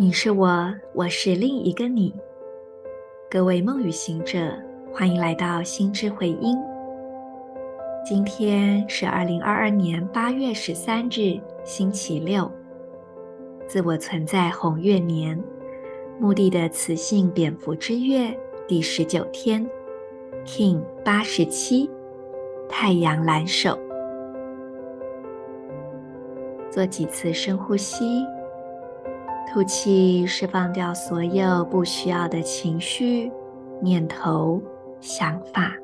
你是我，我是另一个你。各位梦与行者，欢迎来到心之回音。今天是二零二二年八月十三日，星期六，自我存在红月年，墓地的磁性蝙蝠之月第十九天，King 八十七，太阳蓝手。做几次深呼吸。吐气，释放掉所有不需要的情绪、念头、想法。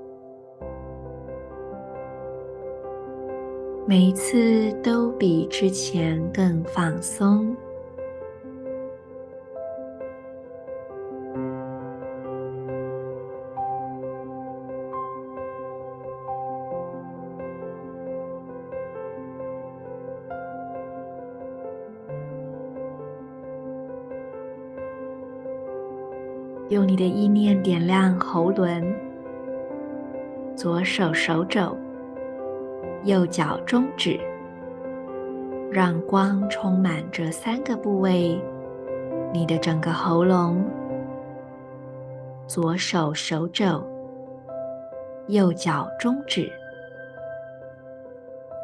每一次都比之前更放松。用你的意念点亮喉轮，左手手肘，右脚中指，让光充满这三个部位。你的整个喉咙，左手手肘，右脚中指，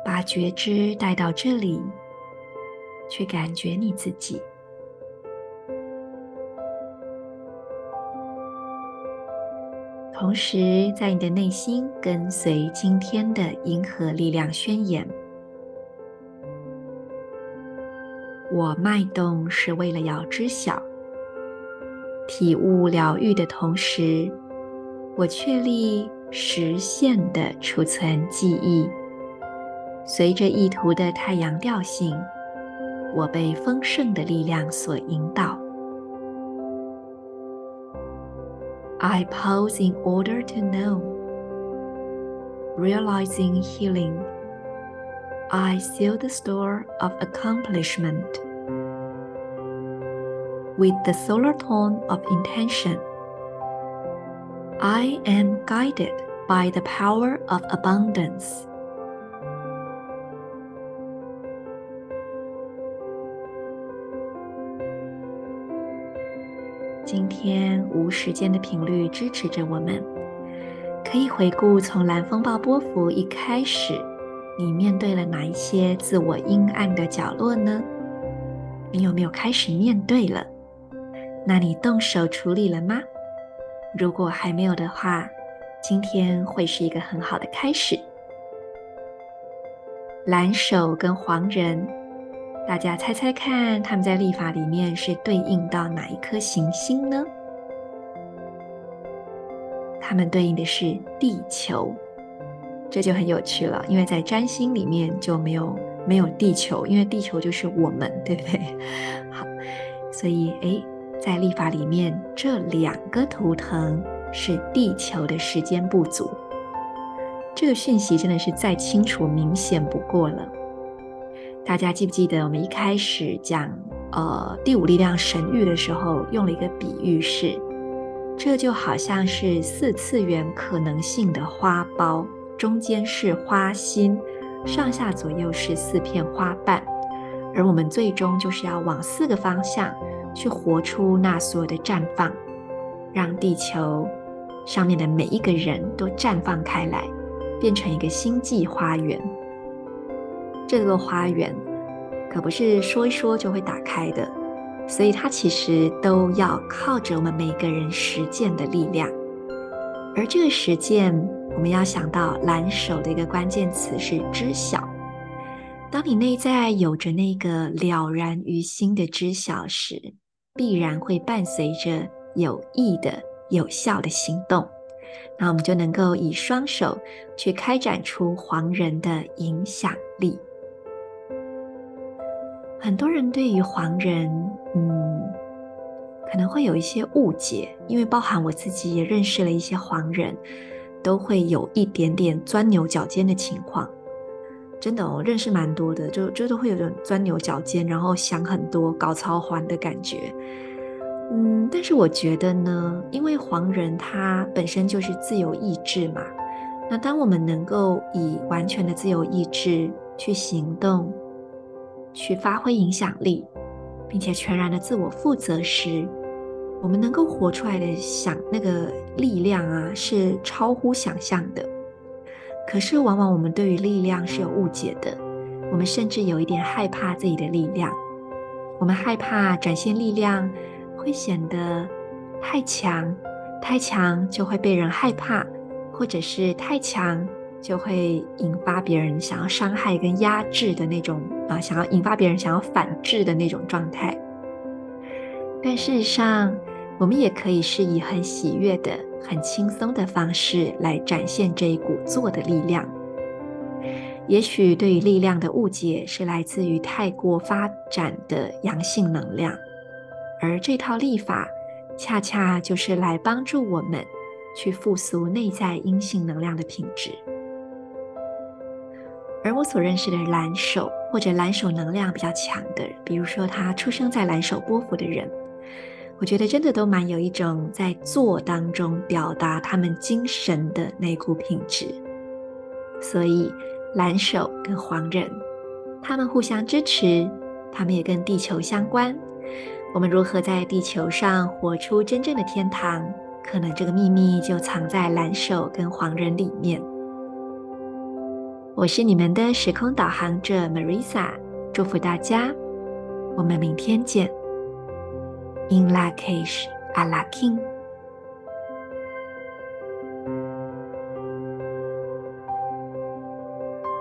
把觉知带到这里，去感觉你自己。同时，在你的内心跟随今天的银河力量宣言：我脉动是为了要知晓、体悟、疗愈的同时，我确立实现的储存记忆。随着意图的太阳调性，我被丰盛的力量所引导。I pause in order to know, realizing healing. I seal the store of accomplishment with the solar tone of intention. I am guided by the power of abundance. 今天无时间的频率支持着我们，可以回顾从蓝风暴波幅一开始，你面对了哪一些自我阴暗的角落呢？你有没有开始面对了？那你动手处理了吗？如果还没有的话，今天会是一个很好的开始。蓝手跟黄人。大家猜猜看，他们在历法里面是对应到哪一颗行星呢？他们对应的是地球，这就很有趣了，因为在占星里面就没有没有地球，因为地球就是我们，对不对？好，所以诶，在历法里面这两个图腾是地球的时间不足，这个讯息真的是再清楚明显不过了。大家记不记得我们一开始讲呃第五力量神域的时候，用了一个比喻是，这就好像是四次元可能性的花苞，中间是花心，上下左右是四片花瓣，而我们最终就是要往四个方向去活出那所有的绽放，让地球上面的每一个人都绽放开来，变成一个星际花园。这个花园可不是说一说就会打开的，所以它其实都要靠着我们每个人实践的力量。而这个实践，我们要想到蓝手的一个关键词是知晓。当你内在有着那个了然于心的知晓时，必然会伴随着有益的、有效的行动。那我们就能够以双手去开展出黄人的影响力。很多人对于黄人，嗯，可能会有一些误解，因为包含我自己也认识了一些黄人，都会有一点点钻牛角尖的情况。真的，我认识蛮多的，就就都会有点钻牛角尖，然后想很多，搞操环的感觉。嗯，但是我觉得呢，因为黄人他本身就是自由意志嘛，那当我们能够以完全的自由意志去行动。去发挥影响力，并且全然的自我负责时，我们能够活出来的想那个力量啊，是超乎想象的。可是往往我们对于力量是有误解的，我们甚至有一点害怕自己的力量。我们害怕展现力量会显得太强，太强就会被人害怕，或者是太强就会引发别人想要伤害跟压制的那种啊，想要引发别人想要反制的那种状态。但事实上，我们也可以是以很喜悦的、很轻松的方式来展现这一股做的力量。也许对于力量的误解是来自于太过发展的阳性能量，而这套历法恰恰就是来帮助我们去复苏内在阴性能量的品质。而我所认识的蓝手或者蓝手能量比较强的，比如说他出生在蓝手波符的人，我觉得真的都蛮有一种在做当中表达他们精神的那股品质，所以。蓝手跟黄人，他们互相支持，他们也跟地球相关。我们如何在地球上活出真正的天堂？可能这个秘密就藏在蓝手跟黄人里面。我是你们的时空导航者 Marisa，祝福大家，我们明天见。In Lak'ech Ala K'in